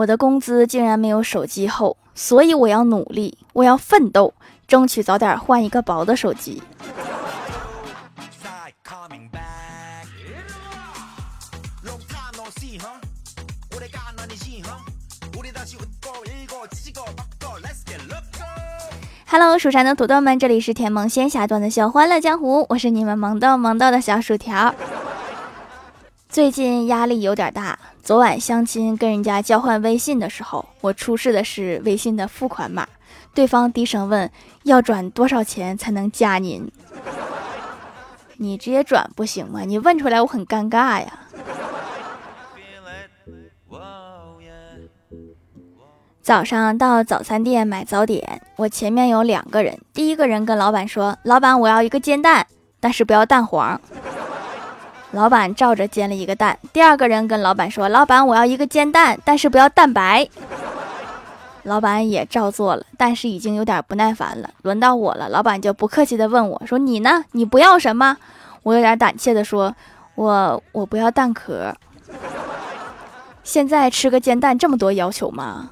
我的工资竟然没有手机厚，所以我要努力，我要奋斗，争取早点换一个薄的手机。Hello，蜀山的土豆们，这里是甜萌仙侠段的小欢乐江湖，我是你们萌豆萌豆的小薯条。最近压力有点大，昨晚相亲跟人家交换微信的时候，我出示的是微信的付款码，对方低声问要转多少钱才能加您？你直接转不行吗？你问出来我很尴尬呀。早上到早餐店买早点，我前面有两个人。第一个人跟老板说：“老板，我要一个煎蛋，但是不要蛋黄。”老板照着煎了一个蛋。第二个人跟老板说：“老板，我要一个煎蛋，但是不要蛋白。”老板也照做了，但是已经有点不耐烦了。轮到我了，老板就不客气的问我说：“你呢？你不要什么？”我有点胆怯的说：“我我不要蛋壳。”现在吃个煎蛋这么多要求吗？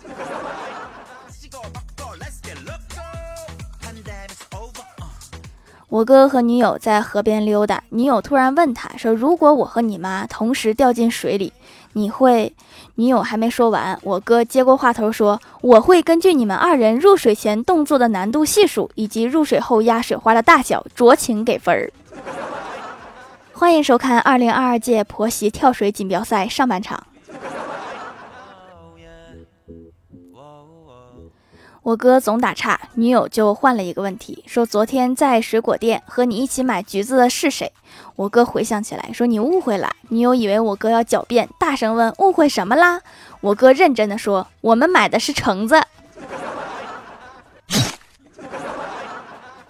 我哥和女友在河边溜达，女友突然问他说：“如果我和你妈同时掉进水里，你会？”女友还没说完，我哥接过话头说：“我会根据你们二人入水前动作的难度系数以及入水后压水花的大小酌情给分儿。”欢迎收看二零二二届婆媳跳水锦标赛上半场。我哥总打岔，女友就换了一个问题，说：“昨天在水果店和你一起买橘子的是谁？”我哥回想起来，说：“你误会了。”女友以为我哥要狡辩，大声问：“误会什么啦？”我哥认真的说：“我们买的是橙子。”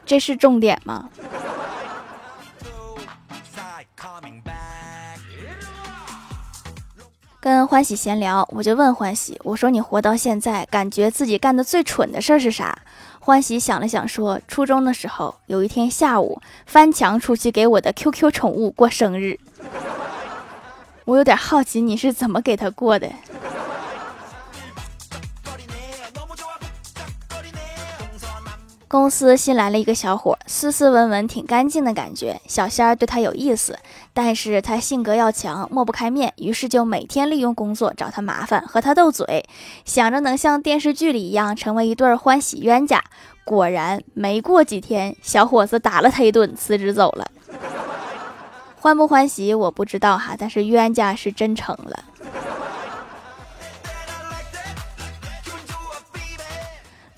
这是重点吗？跟欢喜闲聊，我就问欢喜：“我说你活到现在，感觉自己干的最蠢的事儿是啥？”欢喜想了想说：“初中的时候，有一天下午，翻墙出去给我的 QQ 宠物过生日。”我有点好奇你是怎么给它过的。公司新来了一个小伙，斯斯文文，挺干净的感觉。小仙儿对他有意思，但是他性格要强，抹不开面，于是就每天利用工作找他麻烦，和他斗嘴，想着能像电视剧里一样成为一对欢喜冤家。果然，没过几天，小伙子打了他一顿，辞职走了。欢不欢喜我不知道哈，但是冤家是真成了。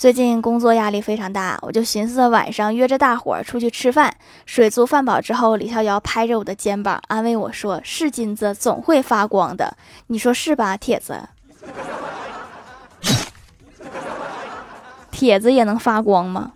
最近工作压力非常大，我就寻思晚上约着大伙儿出去吃饭。水足饭饱之后，李逍遥拍着我的肩膀安慰我说：“是金子总会发光的，你说是吧，铁子？铁子也能发光吗？”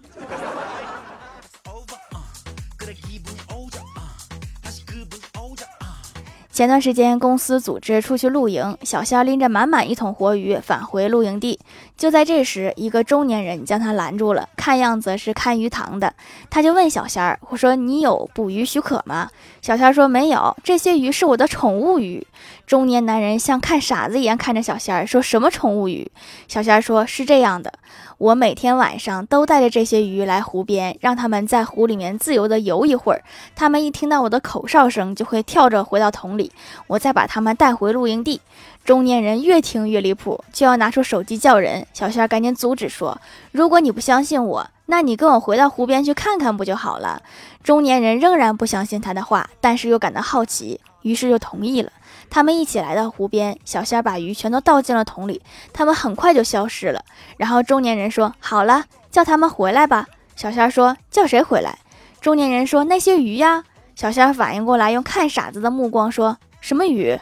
前段时间公司组织出去露营，小仙拎着满满一桶活鱼返回露营地。就在这时，一个中年人将他拦住了，看样子是看鱼塘的。他就问小仙儿：“我说你有捕鱼许可吗？”小仙儿说：“没有，这些鱼是我的宠物鱼。”中年男人像看傻子一样看着小仙儿，说什么宠物鱼？小仙儿说：“是这样的，我每天晚上都带着这些鱼来湖边，让他们在湖里面自由的游一会儿。他们一听到我的口哨声，就会跳着回到桶里，我再把他们带回露营地。”中年人越听越离谱，就要拿出手机叫人。小仙儿赶紧阻止说：“如果你不相信我，那你跟我回到湖边去看看不就好了？”中年人仍然不相信他的话，但是又感到好奇，于是就同意了。他们一起来到湖边，小仙儿把鱼全都倒进了桶里，他们很快就消失了。然后中年人说：“好了，叫他们回来吧。”小仙儿说：“叫谁回来？”中年人说：“那些鱼呀。”小仙反应过来，用看傻子的目光说：“什么雨？”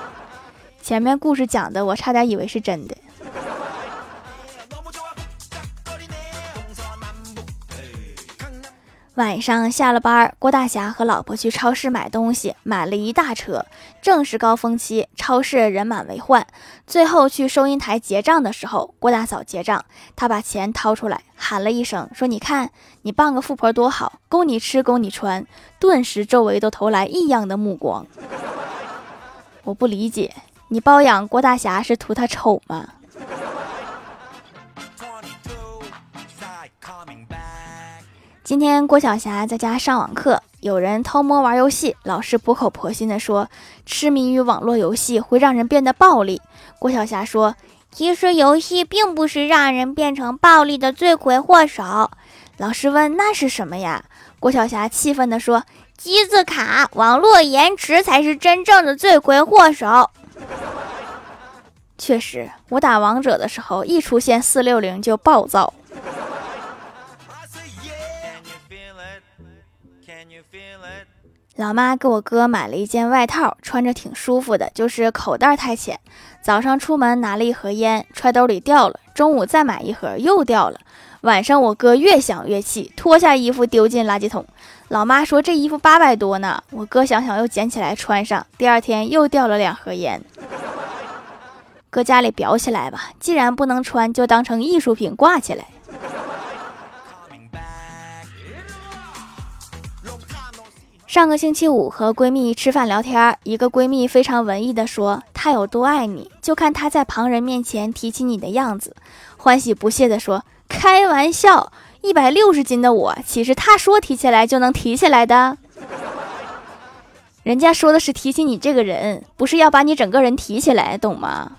前面故事讲的，我差点以为是真的。晚上下了班，郭大侠和老婆去超市买东西，买了一大车。正是高峰期，超市人满为患。最后去收银台结账的时候，郭大嫂结账，她把钱掏出来，喊了一声，说：“你看，你傍个富婆多好，供你吃，供你穿。”顿时周围都投来异样的目光。我不理解。你包养郭大侠是图他丑吗？今天郭晓霞在家上网课，有人偷摸玩游戏，老师苦口婆心地说，痴迷于网络游戏会让人变得暴力。郭晓霞说，其实游戏并不是让人变成暴力的罪魁祸首。老师问，那是什么呀？郭晓霞气愤地说，机子卡，网络延迟才是真正的罪魁祸首。确实，我打王者的时候，一出现四六零就暴躁。老妈给我哥买了一件外套，穿着挺舒服的，就是口袋太浅。早上出门拿了一盒烟，揣兜里掉了。中午再买一盒，又掉了。晚上我哥越想越气，脱下衣服丢进垃圾桶。老妈说这衣服八百多呢，我哥想想又捡起来穿上。第二天又掉了两盒烟。搁家里裱起来吧，既然不能穿，就当成艺术品挂起来。上个星期五和闺蜜吃饭聊天，一个闺蜜非常文艺的说：“他有多爱你，就看他在旁人面前提起你的样子。”欢喜不屑的说：“开玩笑，一百六十斤的我，岂是他说提起来就能提起来的？人家说的是提起你这个人，不是要把你整个人提起来，懂吗？”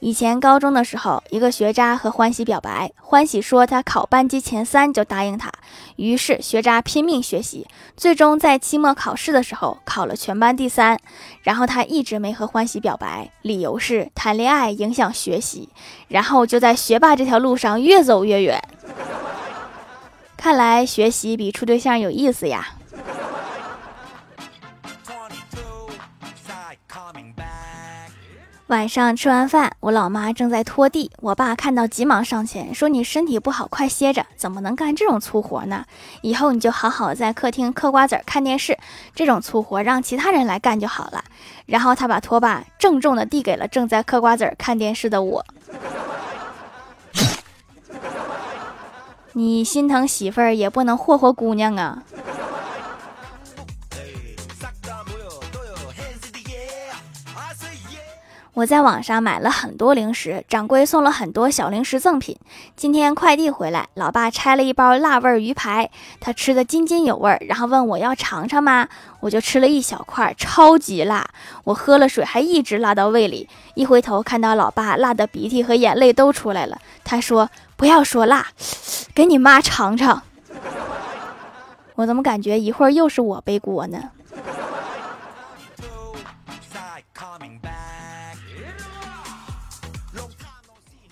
以前高中的时候，一个学渣和欢喜表白，欢喜说他考班级前三就答应他。于是学渣拼命学习，最终在期末考试的时候考了全班第三。然后他一直没和欢喜表白，理由是谈恋爱影响学习。然后就在学霸这条路上越走越远。看来学习比处对象有意思呀。晚上吃完饭，我老妈正在拖地，我爸看到急忙上前说：“你身体不好，快歇着，怎么能干这种粗活呢？以后你就好好在客厅嗑瓜子儿、看电视，这种粗活让其他人来干就好了。”然后他把拖把郑重地递给了正在嗑瓜子儿、看电视的我。你心疼媳妇儿也不能霍霍姑娘啊！我在网上买了很多零食，掌柜送了很多小零食赠品。今天快递回来，老爸拆了一包辣味鱼排，他吃的津津有味，然后问我要尝尝吗？我就吃了一小块，超级辣，我喝了水还一直辣到胃里。一回头看到老爸辣的鼻涕和眼泪都出来了，他说：“不要说辣，给你妈尝尝。”我怎么感觉一会儿又是我背锅呢？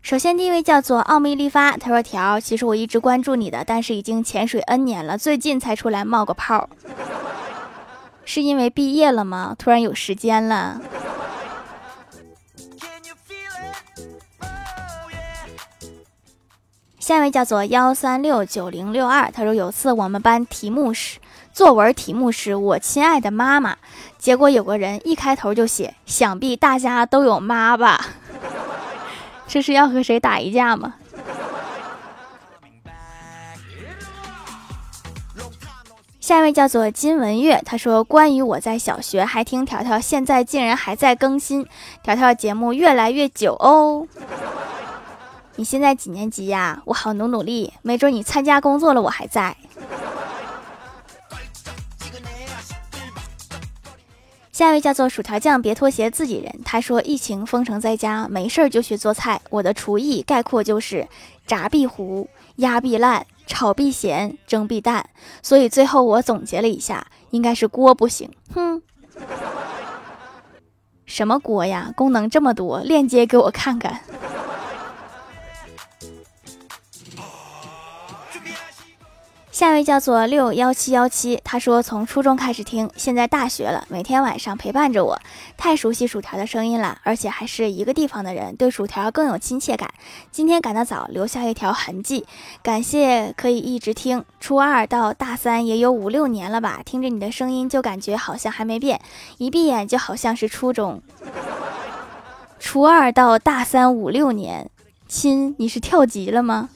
首先，第一位叫做奥秘立发，他说：“条，其实我一直关注你的，但是已经潜水 N 年了，最近才出来冒个泡，是因为毕业了吗？突然有时间了。”下一位叫做幺三六九零六二，他说：“有次我们班题目是作文，题目是我亲爱的妈妈，结果有个人一开头就写，想必大家都有妈吧。”这是要和谁打一架吗？下一位叫做金文月，他说：“关于我在小学还听条条，现在竟然还在更新条条节目，越来越久哦。你现在几年级呀？我好努努力，没准你参加工作了，我还在。”下一位叫做薯条酱，别拖鞋，自己人。他说：“疫情封城在家，没事儿就学做菜。我的厨艺概括就是炸必糊、压必烂、炒必咸、蒸必淡。所以最后我总结了一下，应该是锅不行。哼，什么锅呀？功能这么多，链接给我看看。”下一位叫做六幺七幺七，他说从初中开始听，现在大学了，每天晚上陪伴着我，太熟悉薯条的声音了，而且还是一个地方的人，对薯条更有亲切感。今天赶得早，留下一条痕迹，感谢可以一直听。初二到大三也有五六年了吧，听着你的声音就感觉好像还没变，一闭眼就好像是初中。初二到大三五六年，亲，你是跳级了吗？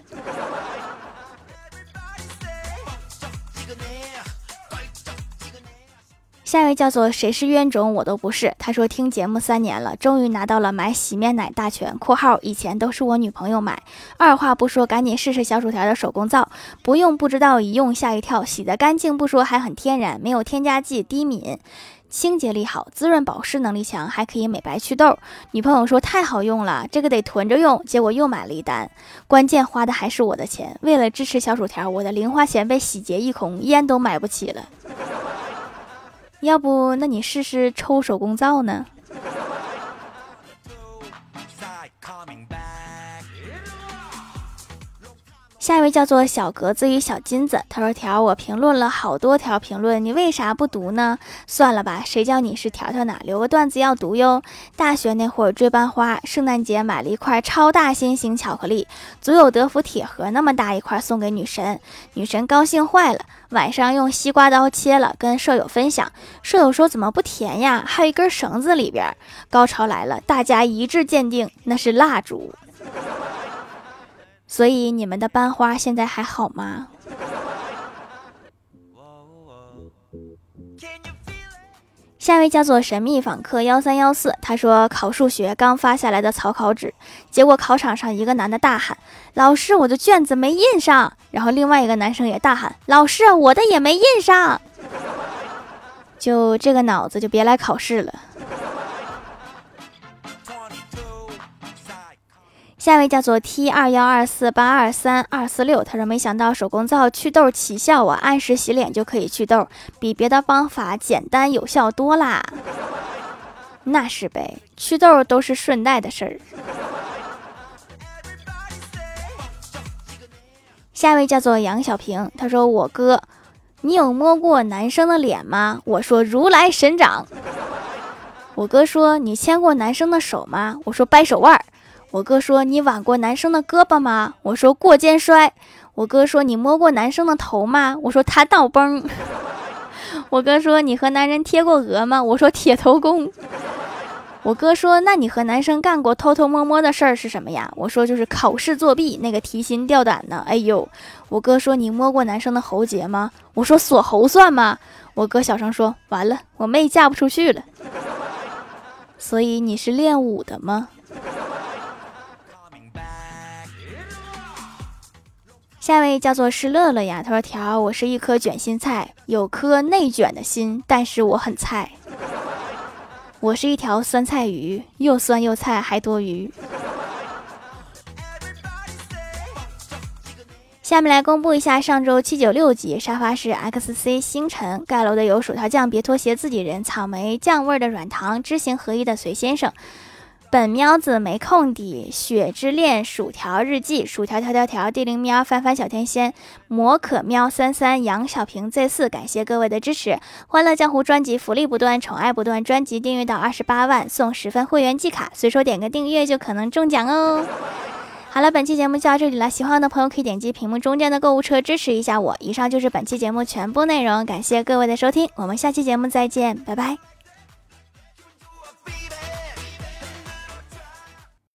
下一位叫做谁是冤种我都不是。他说听节目三年了，终于拿到了买洗面奶大全（括号以前都是我女朋友买）。二话不说，赶紧试试小薯条的手工皂，不用不知道，一用吓一跳，洗得干净不说，还很天然，没有添加剂，低敏，清洁力好，滋润保湿能力强，还可以美白祛痘。女朋友说太好用了，这个得囤着用。结果又买了一单，关键花的还是我的钱。为了支持小薯条，我的零花钱被洗劫一空，烟都买不起了。要不，那你试试抽手工皂呢？下一位叫做小格子与小金子，他说：“条，我评论了好多条评论，你为啥不读呢？算了吧，谁叫你是条条呢？留个段子要读哟。大学那会儿追班花，圣诞节买了一块超大心形巧克力，足有德芙铁盒那么大一块，送给女神，女神高兴坏了。晚上用西瓜刀切了，跟舍友分享，舍友说怎么不甜呀？还有一根绳子里边。高潮来了，大家一致鉴定那是蜡烛。”所以你们的班花现在还好吗？下一位叫做神秘访客幺三幺四，他说考数学刚发下来的草稿纸，结果考场上一个男的大喊：“老师，我的卷子没印上。”然后另外一个男生也大喊：“老师，我的也没印上。”就这个脑子就别来考试了。下一位叫做 T 二幺二四八二三二四六，他说没想到手工皂祛痘奇效啊，按时洗脸就可以祛痘，比别的方法简单有效多啦。那是呗，祛痘都是顺带的事儿。下一位叫做杨小平，他说我哥，你有摸过男生的脸吗？我说如来神掌。我哥说你牵过男生的手吗？我说掰手腕。我哥说：“你挽过男生的胳膊吗？”我说：“过肩摔。”我哥说：“你摸过男生的头吗？”我说：“弹倒崩。” 我哥说：“你和男人贴过额吗？”我说：“铁头功。”我哥说：“那你和男生干过偷偷摸摸的事儿是什么呀？”我说：“就是考试作弊，那个提心吊胆的。”哎呦，我哥说：“你摸过男生的喉结吗？”我说：“锁喉算吗？”我哥小声说：“完了，我妹嫁不出去了。”所以你是练武的吗？下一位叫做是乐乐呀，他说：“条，我是一颗卷心菜，有颗内卷的心，但是我很菜。我是一条酸菜鱼，又酸又菜还多余。”下面来公布一下上周七九六集沙发是 XC 星辰盖楼的有薯条酱、别拖鞋、自己人、草莓酱味的软糖、知行合一的随先生。本喵子没空的雪之恋薯条日记薯条条条条地灵喵翻翻小天仙魔可喵三三杨小平 Z 四感谢各位的支持，欢乐江湖专辑福利不断，宠爱不断，专辑订阅到二十八万送十份会员季卡，随手点个订阅就可能中奖哦。好了，本期节目就到这里了，喜欢的朋友可以点击屏幕中间的购物车支持一下我。以上就是本期节目全部内容，感谢各位的收听，我们下期节目再见，拜拜。